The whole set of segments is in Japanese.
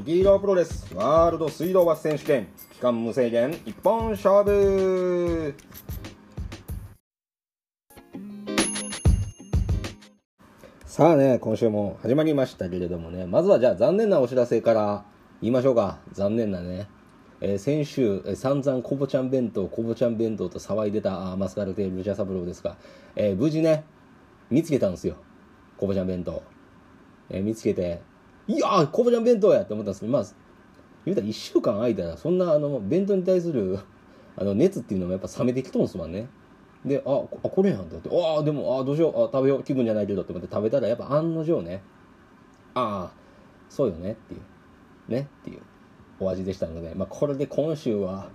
ギーロープロレスワールド水道橋選手権。期間無制限一本勝負。さあね今週も始まりましたけれどもね。まずはじゃあ残念なお知らせから言いましょうか。残念なね。えー、先週、えー、散々コボちゃん弁当、コボちゃん弁当と騒いでたマスカルテール・ルチャサブローですが、えー、無事ね、見つけたんですよ。コボちゃん弁当。えー、見つけて、いやー、コボちゃん弁当やって思ったんですけど、まあ、言うたら1週間空いたら、そんなあの弁当に対する あの熱っていうのもやっぱ冷めてきとんすわね。で、あ、あこれやんってって、ああ、でも、あどうしよう、あ食べよう、気分じゃないけどって思って食べたら、やっぱ案の定ね、ああ、そうよねっていう、ねっていう。お味でしたので、まあ、これで今週は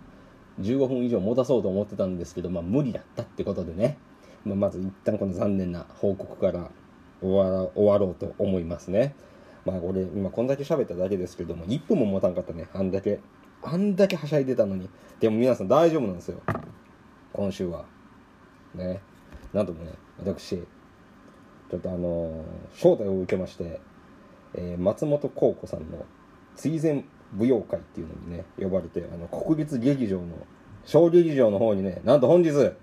15分以上持たそうと思ってたんですけど、まあ、無理だったってことでね、まあ、まず一旦この残念な報告から終わ終わろうと思いますね。まあ俺今こんだけ喋っただけですけども1分も持たんかったねあんだけ。あんだけはしゃいでたのに。でも皆さん大丈夫なんですよ。今週は。ね。なんともね私ちょっとあのー、招待を受けまして、えー、松本幸子さんの追善舞踊会っていうのにね呼ばれてあの国立劇場の小劇場の方にねなんと本日行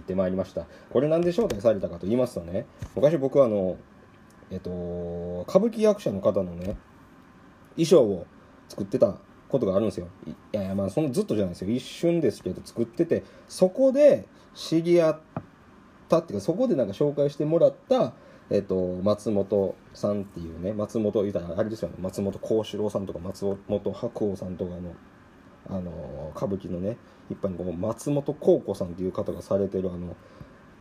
ってまいりました。これなんで招待されたかと言いますとね昔僕はあのえっと歌舞伎役者の方のね衣装を作ってたことがあるんですよ。いやいやまあそのずっとじゃないですよ。一瞬ですけど作っててそこで知り合ったっていうかそこでなんか紹介してもらったえっと、松本さんっていうね松本言うたらあれですよね。松本幸四郎さんとか松本白鸚さんとかのあの歌舞伎のね一般にこの松本幸子さんっていう方がされてるあの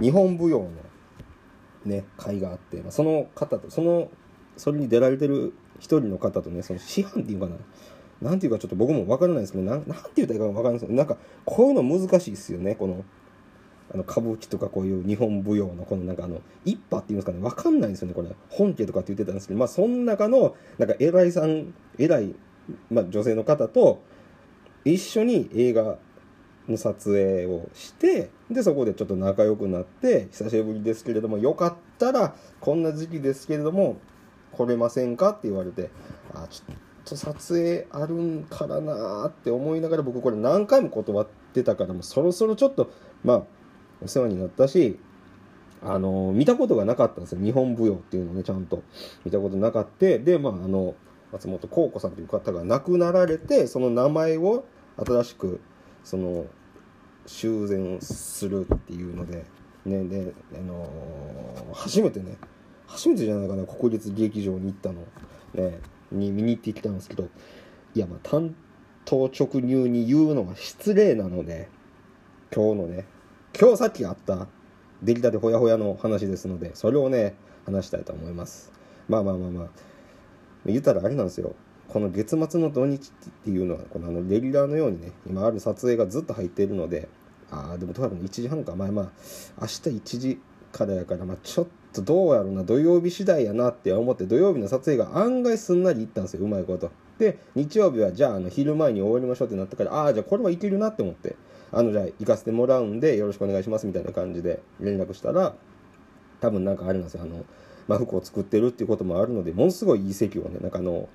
日本舞踊のね会があって、まあ、その方とそのそれに出られてる一人の方とねその師範っていうかな。なんていうかちょっと僕も分からないですけどななんて言ったらいいか分からないですけどなんかこういうの難しいですよね。このあの歌舞伎とかこういう日本舞踊のこのなんかあの一派っていうんですかね。分かんないんですよねこれ。本家とかって言ってたんですけどまあその中のなんか偉いさん偉い、まあ、女性の方と一緒に映画の撮影をしてでそこでちょっと仲良くなって久しぶりですけれどもよかったらこんな時期ですけれども来れませんかって言われてあちょっと撮影あるんからなって思いながら僕これ何回も断ってたからもうそろそろちょっとまあお世話になったし、あの、見たことがなかったんですよ。日本舞踊っていうのをね、ちゃんと見たことなかった。で、まあ、あの、松本幸子さんという方が亡くなられて、その名前を新しく、その、修繕するっていうので、ね、で、あの、初めてね、初めてじゃないかな、国立劇場に行ったの、ね、に見に行ってきたんですけど、いや、まあ、担当直入に言うのは失礼なので、今日のね、今日さっきあった出来たてほやほやの話ですのでそれをね話したいと思います。まあまあまあまあ。言ったらあれなんですよ。この月末の土日っていうのはこのあのレギュラーのようにね今ある撮影がずっと入っているのでああでも多分1時半かまあまあ明日1時からやから、まあ、ちょっとどうやろうな土曜日次第やなって思って土曜日の撮影が案外すんなりいったんですようまいこと。で日曜日はじゃああの昼前に終わりましょうってなったからああじゃあこれはいけるなって思ってあのじゃあ行かせてもらうんでよろしくお願いしますみたいな感じで連絡したら多分なんかあれなんですよあの、まあ、服を作ってるっていうこともあるのでものすごいいい席をねなんかあの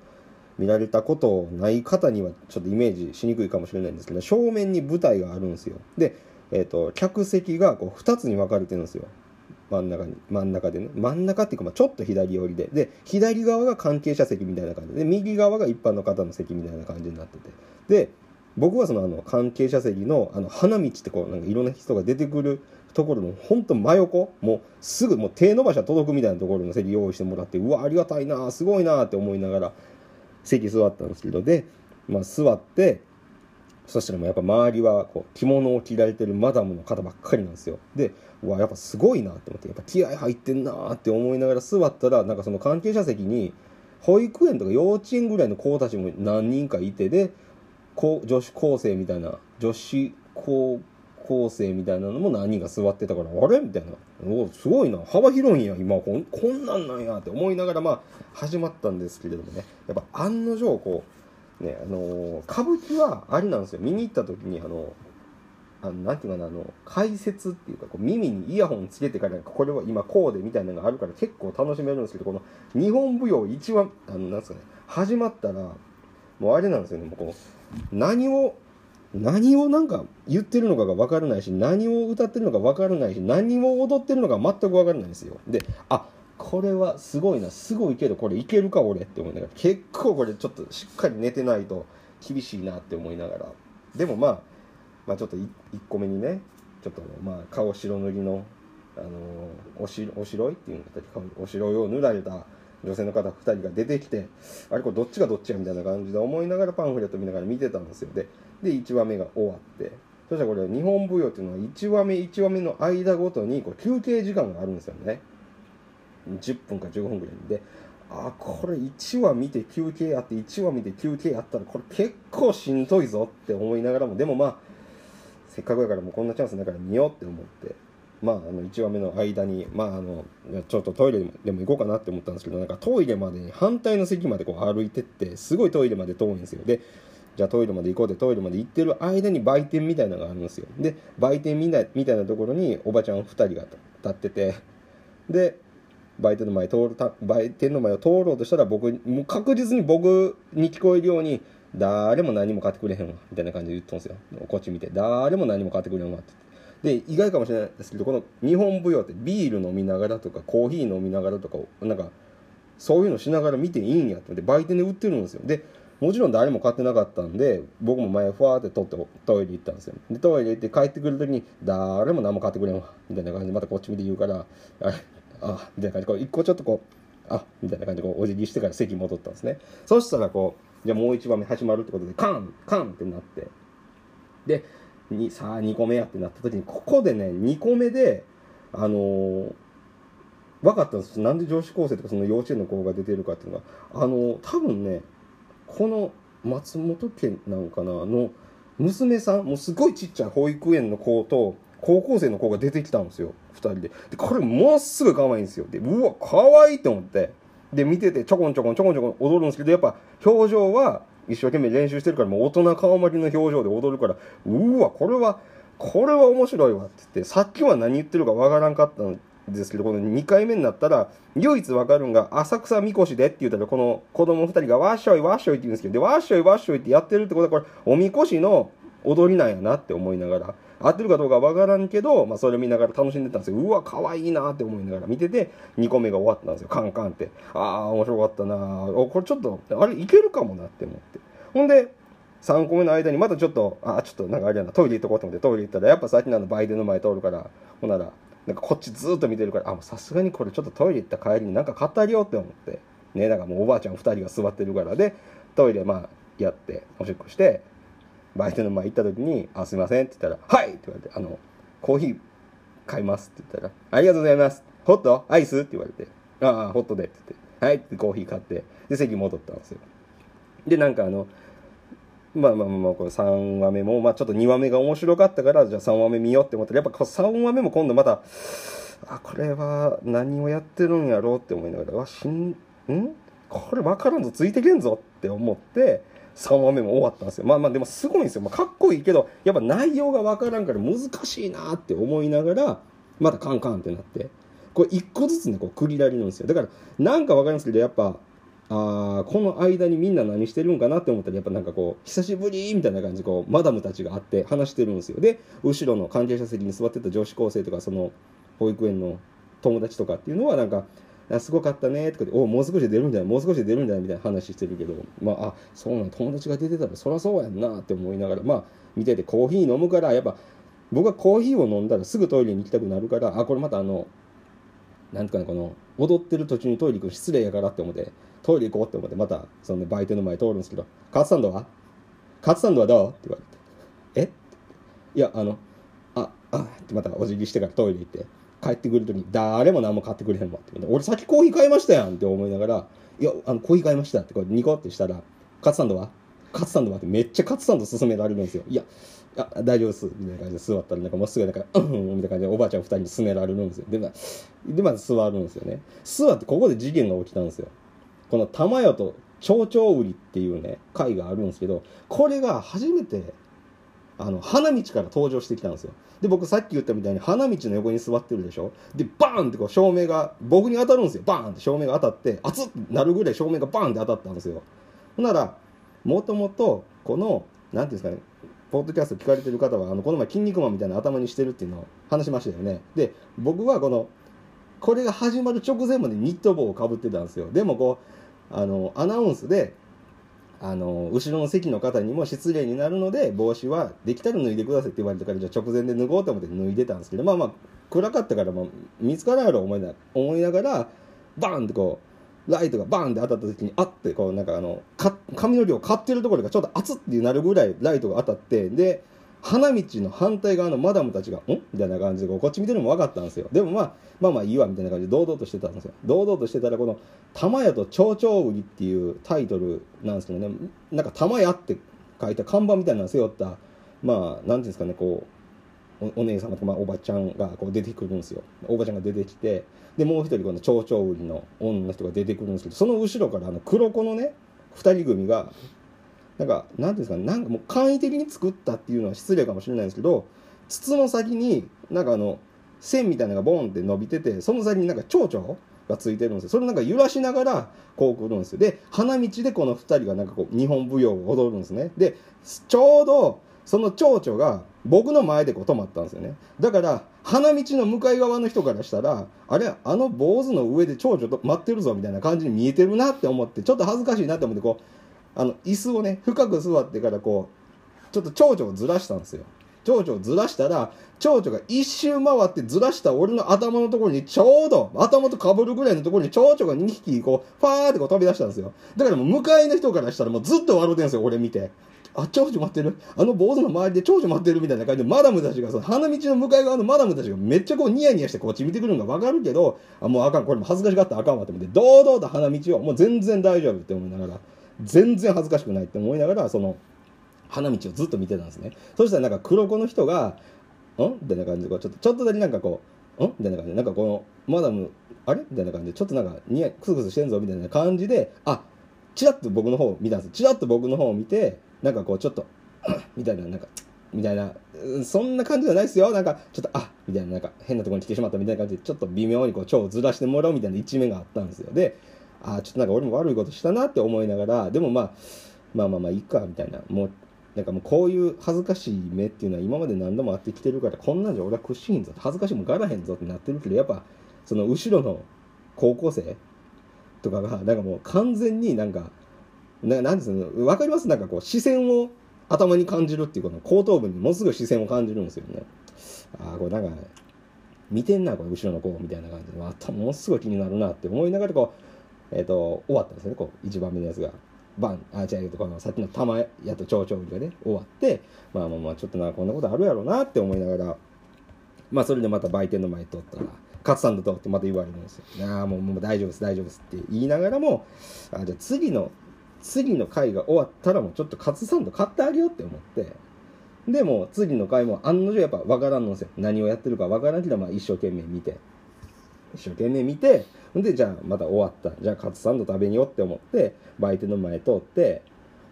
見られたことない方にはちょっとイメージしにくいかもしれないんですけど正面に舞台があるんですよ。で、えーと、客席がこう2つに分かれてるんですよ。真ん中に真ん中でね。真ん中っていうか、まあ、ちょっと左寄りで。で左側が関係者席みたいな感じで。右側が一般の方の席みたいな感じになってて。で僕はそのあの関係者席のあの花道ってこうなんかいろんな人が出てくるところの本当真横。もうすぐもう手伸ばしは届くみたいなところの席用意してもらってうわありがたいなすごいなって思いながら席座ったんですけどで、まあ、座ってそしたらもうやっぱ周りはこう着物を着られてるマダムの方ばっかりなんですよ。でうわやっぱすごいなって思ってやっぱ気合入ってんなって思いながら座ったらなんかその関係者席に保育園とか幼稚園ぐらいの子たちも何人かいてで女子高生みたいな女子高校生みたいなのも何人か座ってたからあれ？みたいな。おすごいな。幅広いんや今。こんこんなんなんやって思いながらまあ始まったんですけれどもね。やっぱ案の定こうねあのー、歌舞伎はあれなんですよ。見に行った時にあのあのなんていうかなあの解説っていうかこう耳にイヤホンつけてからこれは今こうでみたいなのがあるから結構楽しめるんですけどこの日本舞踊一番あのなんですかね始まったらもうあれなんですよね。もうこう何を何をなんか言ってるのかが分からないし何を歌ってるのか分からないし何を踊ってるのか全く分からないですよ。であこれはすごいなすごいけどこれいけるか俺って思いながら結構これちょっとしっかり寝てないと厳しいなって思いながら。でもまあまあちょっと1個目にねちょっとまあ顔白塗りのあのおしおしろいっていうんだったっけおしろいを塗られた女性の方2人が出てきてあれこれどっちがどっちやみたいな感じで思いながらパンフレット見ながら見てたんですよ。でで1話目が終わってそしたらこれ日本舞踊っていうのは1話目1話目の間ごとにこう休憩時間があるんですよね。10分か15分ぐらいで。あこれ1話見て休憩あって1話見て休憩あったらこれ結構しんどいぞって思いながらもでもまあせっかくやからもうこんなチャンスだから見ようって思って。まあ、あの1話目の間に、まあ、あのちょっとトイレでも行こうかなって思ったんですけどなんかトイレまで反対の席までこう歩いてってすごいトイレまで遠いんですよ。でじゃあトイレまで行こうってトイレまで行ってる間に売店みたいなのがあるんですよ。で売店みたいみたいなところにおばちゃん2人が立っててで売店の前通るた売店の前を通ろうとしたら僕もう確実に僕に聞こえるように誰も何も買ってくれへんわみたいな感じで言ったんですよ。こっち見て誰も何も買ってくれへんわってで意外かもしれないですけどこの日本舞踊ってビール飲みながらとかコーヒー飲みながらとかなんかそういうのしながら見ていいんやって売店で売ってるんですよ。でもちろん誰も買ってなかったんで僕も前ふわーって取ってトイレ行ったんですよ。でトイレ行って帰ってくる時に誰も何も買ってくれんわみたいな感じでまたこっち見て言うからああみたいな感じ。でこう一個ちょっとこうあみたいな感じでこうお辞儀してから席戻ったんですね。そしたらこうじゃあもう一番目始まるってことでカンカンってなって。でにさあ2個目やってなった時にここでね2個目であのー、分かったんです。なんで女子高生とかその幼稚園の子が出てるかっていうのがあの、多分ねこの松本家なんかなの娘さんもうすごいちっちゃい保育園の子と高校生の子が出てきたんですよ。2人で。でこれものすごい可愛いんですよ。でうわ可愛いって思って。で見ててちょこんちょこんちょこんちょこん踊るんですけどやっぱ表情は一生懸命練習してるからもう大人顔負けの表情で踊るからうわこれはこれは面白いわって言ってさっきは何言ってるかわからんかったんですけどこの2回目になったら唯一わかるんが浅草みこしでって言ったらこの子供2人がわっしょいわっしょいって言うんですけどでわっしょいわっしょいってやってるってことはこれおみこしの踊りなんやなって思いながら合ってるかどうかわからんけど、まあ、それを見ながら楽しんでたんですよ。うわ可愛いなって思いながら見てて2個目が終わったんですよ。カンカンって。ああ面白かったな。おこれちょっとあれいけるかもなって思って。ほんで3個目の間にまたちょっとあちょっとなんかあれやなトイレ行っとこうと思ってトイレ行ったらやっぱさっきのあの売店の前通るからほんならなんかこっちずっと見てるからあさすがにこれちょっとトイレ行った帰りになんか買ってあげようって思ってねなんかもうおばあちゃん2人が座ってるからでトイレまあやっておしっこして売店の前行った時に「あすいません」って言ったら「はい!」って言われて「あのコーヒー買います」って言ったら「ありがとうございますホット？アイス?」って言われて「ああホットで」って言って「はい」ってコーヒー買ってで席戻ったんですよでなんかあのまあまあまあこれ3話目も、まあちょっと2話目が面白かったから、じゃあ3話目見ようって思ったら、やっぱ3話目も今度また、あ、これは何をやってるんやろうって思いながら、わ、しん、ん？これ分からんぞ、ついてけんぞって思って、3話目も終わったんですよ。まあまあでもすごいんですよ。まあ、かっこいいけど、やっぱ内容が分からんから難しいなって思いながら、またカンカンってなって、これ1個ずつね、こう区切られるんですよ。だから、なんか分かりますけど、やっぱ、あこの間にみんな何してるんかなって思ったらやっぱなんかこう久しぶりみたいな感じでこうマダムたちがあって話してるんですよ。で後ろの関係者席に座ってた女子高生とかその保育園の友達とかっていうのはなんかあすごかったねとかで、おもう少し出るんじゃないもう少し出るんじゃないみたいな話してるけど、まあ、あ、そうなん友達が出てたらそりゃそうやんなって思いながら、まあ、見ててコーヒー飲むから、やっぱ、僕はコーヒーを飲んだらすぐトイレに行きたくなるから、あ、これまたあの、なんとかね、この、踊ってる途中にトイレ行く失礼やからって思って、トイレ行こうって思って、また、その、ね、売店の前通るんですけど、カツサンドは？カツサンドはどう？って言われて、え？いや、あの、あ、あ、ってまたお辞儀してからトイレ行って、帰ってくるときに誰も何も買ってくれへんわって。俺さっきコーヒー買いましたやんって思いながら、いや、あの、コーヒー買いましたってこうニコってしたら、カツサンドは？カツサンドはってめっちゃカツサンド勧められるんですよ。いや、あ大丈夫ですみたいな感じで座ったら、なんかもうすぐなんか、うんみたいな感じでおばあちゃん二人に勧められるんですよ。で、で、まず座るんですよね。座ってここで事件が起きたんですよ。この玉代と蝶々売りっていうね、会があるんですけど、これが初めて、あの、花道から登場してきたんですよ。で、僕さっき言ったみたいに花道の横に座ってるでしょで、バーンってこう照明が僕に当たるんですよ。バーンって照明が当たって、熱ってなるぐらい照明がバーンって当たったんですよ。ほんなら、もともとこの何ていうんですかねポッドキャスト聞かれてる方はあのこの前「筋肉マン」みたいな頭にしてるっていうのを話しましたよねで僕はこのこれが始まる直前までニット帽をかぶってたんですよ。でもこうあのアナウンスであの後ろの席の方にも失礼になるので帽子はできたら脱いでくださいって言われたからじゃあ直前で脱ごうと思って脱いでたんですけどまあまあ暗かったから、まあ、見つからんやろ思いな思いながらバーンってこうライトがバーンって当たった時にあってこうなんかあのか髪の量買ってるところがちょっと熱ってなるぐらいライトが当たってで花道の反対側のマダムたちが「ん?」みたいな感じでこっち見てるのも分かったんですよ。でもまあまあまあいいわみたいな感じで堂々としてたんですよ。堂々としてたらこの「玉屋と蝶々売り」っていうタイトルなんですけどね。なんか「玉屋」って書いた看板みたいなの背負ったまあ何ていうんですかねこうお姉様とか、まあ、おばちゃんがこう出てくるんですよ。おばちゃんが出てきてでもう一人この蝶々売りの女の人が出てくるんですけどその後ろからあの黒子のね2人組がなんかなんていうんですかなんかもう簡易的に作ったっていうのは失礼かもしれないんですけど筒の先になんかあの線みたいなのがボンって伸びててその先になんか蝶々がついてるんですよ。それなんか揺らしながらこう来るんですよ。で花道でこの2人がなんかこう日本舞踊を踊るんですね。でちょうどその蝶々が僕の前でこう止まったんですよね。だから花道の向かい側の人からしたらあれあの坊主の上で蝶々と待ってるぞみたいな感じに見えてるなって思ってちょっと恥ずかしいなって思ってこうあの椅子をね深く座ってからこうちょっと蝶々をずらしたんですよ。蝶々をずらしたら蝶々が一周回ってずらした俺の頭のところにちょうど頭とかぶるぐらいのところに蝶々が2匹こうファーってこう飛び出したんですよ。だからもう向かいの人からしたらもうずっと笑うてんですよ俺見て。あ、蝶々待ってる？あの坊主の周りで蝶々待ってるみたいな感じで、マダムたちが、その花道の向かい側のマダムたちがめっちゃこうニヤニヤしてこっち見てくるのがわかるけど、あ、もうあかん、これも恥ずかしがったらあかんわって思って、堂々と花道を、もう全然大丈夫って思いながら、全然恥ずかしくないって思いながら、その、花道をずっと見てたんですね。そしたらなんか黒子の人が、ん？みたいな感じで、ちょっと、ちょっとだけなんかこう、ん？みたいな感じで、なんかこの、マダム、あれ？みたいな感じで、ちょっとなんか、ニヤ、クスクスしてんぞみたいな感じで、あ、チラッと僕の方を見たんですチラッと僕の方を見て、なんかこうちょっと、みたいな、なんか、みたいな、そんな感じじゃないですよ。なんか、ちょっと、あみたいな、なんか、変なところに来てしまったみたいな感じで、ちょっと微妙にこう、腸をずらしてもらうみたいな一面があったんですよ。で、ああちょっとなんか俺も悪いことしたなって思いながら、でもまあ、まあまあまあ、いいか、みたいな。もう、なんかもうこういう恥ずかしい目っていうのは今まで何度もあってきてるから、こんなんじゃ俺は屈しひんぞ。恥ずかしいもんがらへんぞってなってるけど、やっぱ、その後ろの高校生とかが、なんかもう完全になんか、ななんですかわかります？なんかこう、視線を頭に感じるっていうこの後頭部にものすごい視線を感じるんですよね。ああ、これなんか、見てんな、これ後ろの子みたいな感じで、またものすごい気になるなって思いながらこう、えっ、ー、と、終わったんですよね、こう、一番目のやつが。バン、あ、違う、このさっきの玉やと蝶々がね、終わって、まあまあまあ、ちょっとな、こんなことあるやろうなって思いながら、まあそれでまた売店の前通ったら、カツサンドとってまた言われるんですよ。ああ、もうもう大丈夫です、大丈夫ですって言いながらも、あじゃあ次の次の回が終わったらもうちょっとカツサンド買ってあげようって思ってでも次の回も案の定やっぱ分からんのですよ何をやってるか分からんけどまあ一生懸命見て一生懸命見てほんでじゃあまた終わった。じゃあカツサンド食べによって思って売店の前通って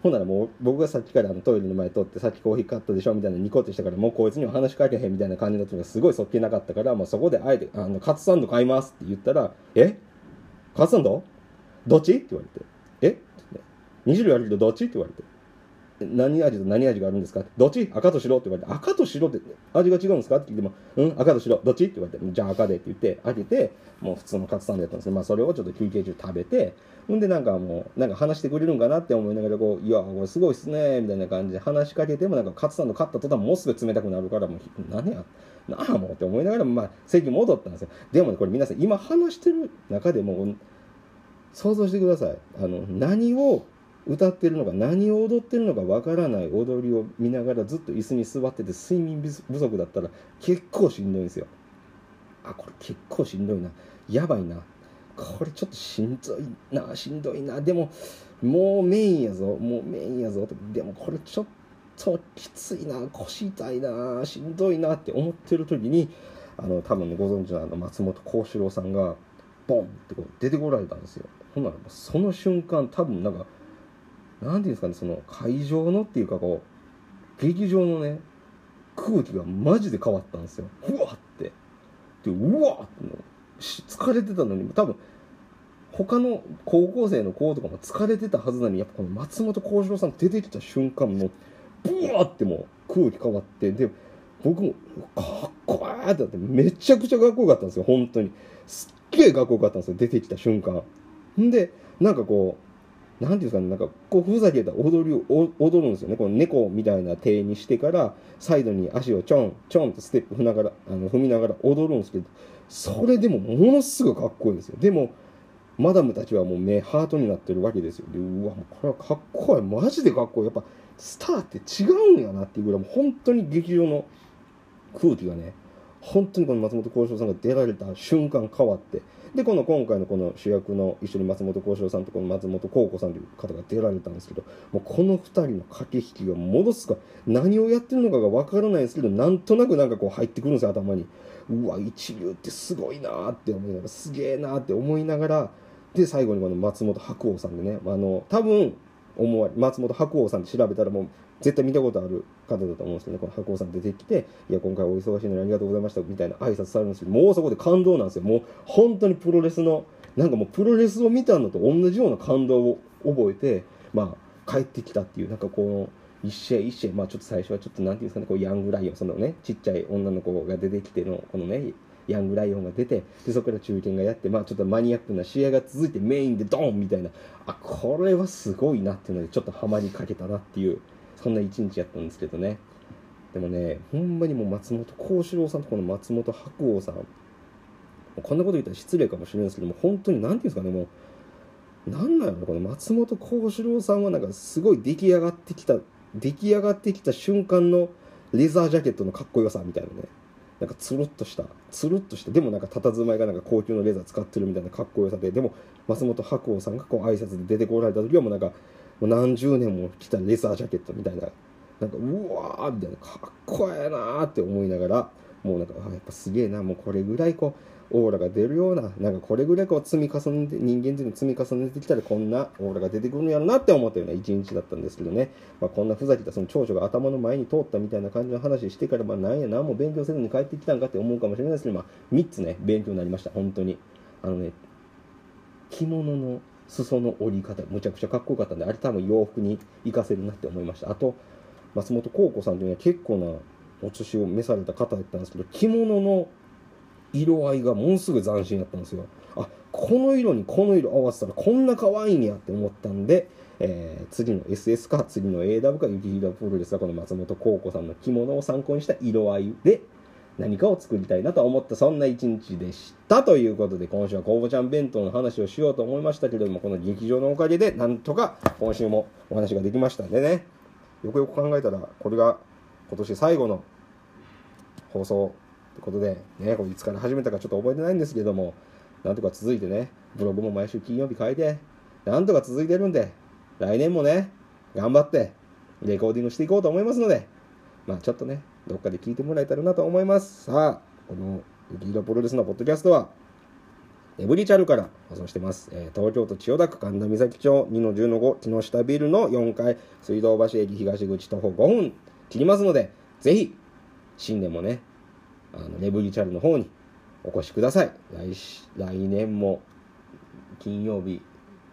ほんならもう僕がさっきからあのトイレの前通ってさっきコーヒー買ったでしょみたいなニコってしたからもうこいつには話しかけへんみたいな感じだったのがすごいそっけなかったからもうそこであえてあのカツサンド買いますって言ったらえ？カツサンド？どっち？って言われて。え？2種類あるけどどっち？って言われて。何味と何味があるんですか？どっち？赤と白って言われて、赤と白って味が違うんですか？って聞いても、うん、赤と白、どっち？って言われて、じゃあ赤でって言って、開けて、もう普通のカツサンドやったんですね。まあそれをちょっと休憩中食べて、ほんでなんかもう、なんか話してくれるんかなって思いながら、こう、いや、これすごいっすね、みたいな感じで話しかけても、なんかカツサンド買った途端もうすぐ冷たくなるから、もう、何や、なあもうって思いながら、まあ席戻ったんですよ。でもね、これ皆さん今話してる中でも、想像してください。あの、何を、歌ってるのか何を踊ってるのかわからない踊りを見ながらずっと椅子に座ってて睡眠不足だったら結構しんどいんですよ。あこれ結構しんどいな。やばいな。これちょっとしんどいなしんどいな。でももうメインやぞ。もうメインやぞでもこれちょっときついな。腰痛いな。しんどいな。って思ってる時にあの多分ご存知のあの松本幸四郎さんがボンってこう出てこられたんですよ。ほんならその瞬間多分なんか何ていうんですかねその会場のっていうかこう劇場のね空気がマジで変わったんですよ。うわって。でうわって疲れてたのに多分他の高校生の子とかも疲れてたはずなのにやっぱこの松本幸四郎さん出てきた瞬間もブワーってもう空気変わってで僕もかっこいいってなってめちゃくちゃかっこよかったんですよ本当に。すっげえかっこよかったんですよ出てきた瞬間。んでなんかこううなんていうかなんかこうふざけた踊りを踊るんですよね。この猫みたいな手にしてからサイドに足をちょんちょんとステップ踏みながらあの踏みながら踊るんですけどそれでもものすごいかっこいいんですよ。でもマダムたちはもう目ハートになってるわけですよ。でうわこれはかっこいい。マジでかっこいい。やっぱスターって違うんやなっていうぐらいもう本当に劇場の空気がね本当にこの松本幸四郎さんが出られた瞬間変わってでこの今回のこの主役の一緒に松本幸四郎さんとこの松本幸子さんという方が出られたんですけどもうこの2人の駆け引きが戻すか何をやってるのかがわからないんですけどなんとなくなんかこう入ってくるんですよ頭にうわ一流ってすごいなって思いながらすげえなって思いながらで最後にこの松本白鸚さんでねあの多分思わ松本白鸚さんって調べたらもう絶対見たことある方だと思うんですけどね。この白鸚さん出てきて「いや今回お忙しいのにありがとうございました」みたいな挨拶されるんですけどもうそこで感動なんですよ。もう本当にプロレスのなんかもうプロレスを見たのと同じような感動を覚えてまあ帰ってきたっていうなんかこの一試合一試合まあちょっと最初はちょっとなんていうんですかねこうヤングライオンそのねちっちゃい女の子が出てきてのこのねヤングライオンが出てでそこから中堅がやってまあちょっとマニアックな試合が続いてメインでドーンみたいなあこれはすごいなっていうのでちょっとハマりかけたなっていうそんな一日やったんですけどね。でもねほんまにもう松本幸四郎さんとこの松本白鸚さんこんなこと言ったら失礼かもしれないですけども本当に何ていうんですかねもうなんなんやろこの松本幸四郎さんはなんかすごい出来上がってきた出来上がってきた瞬間のレザージャケットのかっこよさみたいなね。なんかつるっとしたつるっとした。でもなんか佇まいがなんか高級のレザー使ってるみたいなかっこよさででも松本白鸚さんがこう挨拶で出てこられた時はもうなんかもう何十年も着たレザージャケットみたいななんかうわーみたいなかっこええなーって思いながらもうなんかあやっぱすげえなもうこれぐらいこうオーラが出るようななんかこれぐらいこう積み重ねて人間っていうの積み重ねてきたらこんなオーラが出てくるんやろなって思ったような一日だったんですけどね、まあ、こんなふざけたその長所が頭の前に通ったみたいな感じの話してからまあなんや何も勉強せずに帰ってきたんかって思うかもしれないですけど、まあ、3つね勉強になりました本当に。あのね着物の裾の折り方むちゃくちゃかっこよかったんであれ多分洋服に活かせるなって思いました。あと松本幸子さんというのは結構なお年を召された方だったんですけど着物の色合いがものすごい斬新だったんですよ。あこの色にこの色合わせたらこんな可愛いんやって思ったんで、えー、次の SS か次の AW か雪平プロレスはこの松本幸子さんの着物を参考にした色合いで何かを作りたいなと思ったそんな一日でしたということで今週はコーボちゃん弁当の話をしようと思いましたけれどもこの劇場のおかげでなんとか今週もお話ができましたんでね。よくよく考えたらこれが今年最後の放送ということでねこれいつから始めたかちょっと覚えてないんですけどもなんとか続いてねブログも毎週金曜日書いてなんとか続いてるんで来年もね頑張ってレコーディングしていこうと思いますのでまあちょっとねどっかで聞いてもらえたらなと思いますさあこの雪色プロレスのポッドキャストはエブリチャルから放送してます。えー、東京都千代田区神田岬町2-10-5木下ビルの4階水道橋駅東口徒歩5分切りますので、ぜひ、新年もね、あのレブリチャルの方にお越しください。来来年も金曜日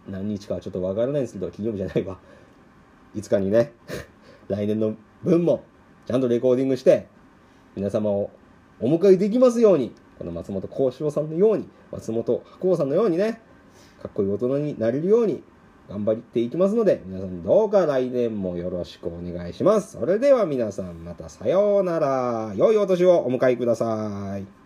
何日かはちょっとわからないんですけど、金曜日じゃないわ。5日にね、来年の分もちゃんとレコーディングして皆様をお迎えできますようにこの松本幸四郎さんのように松本白鸚さんのようにねかっこいい大人になれるように頑張っていきますので皆さんどうか来年もよろしくお願いします。それでは皆さんまたさようなら。良いお年をお迎えください。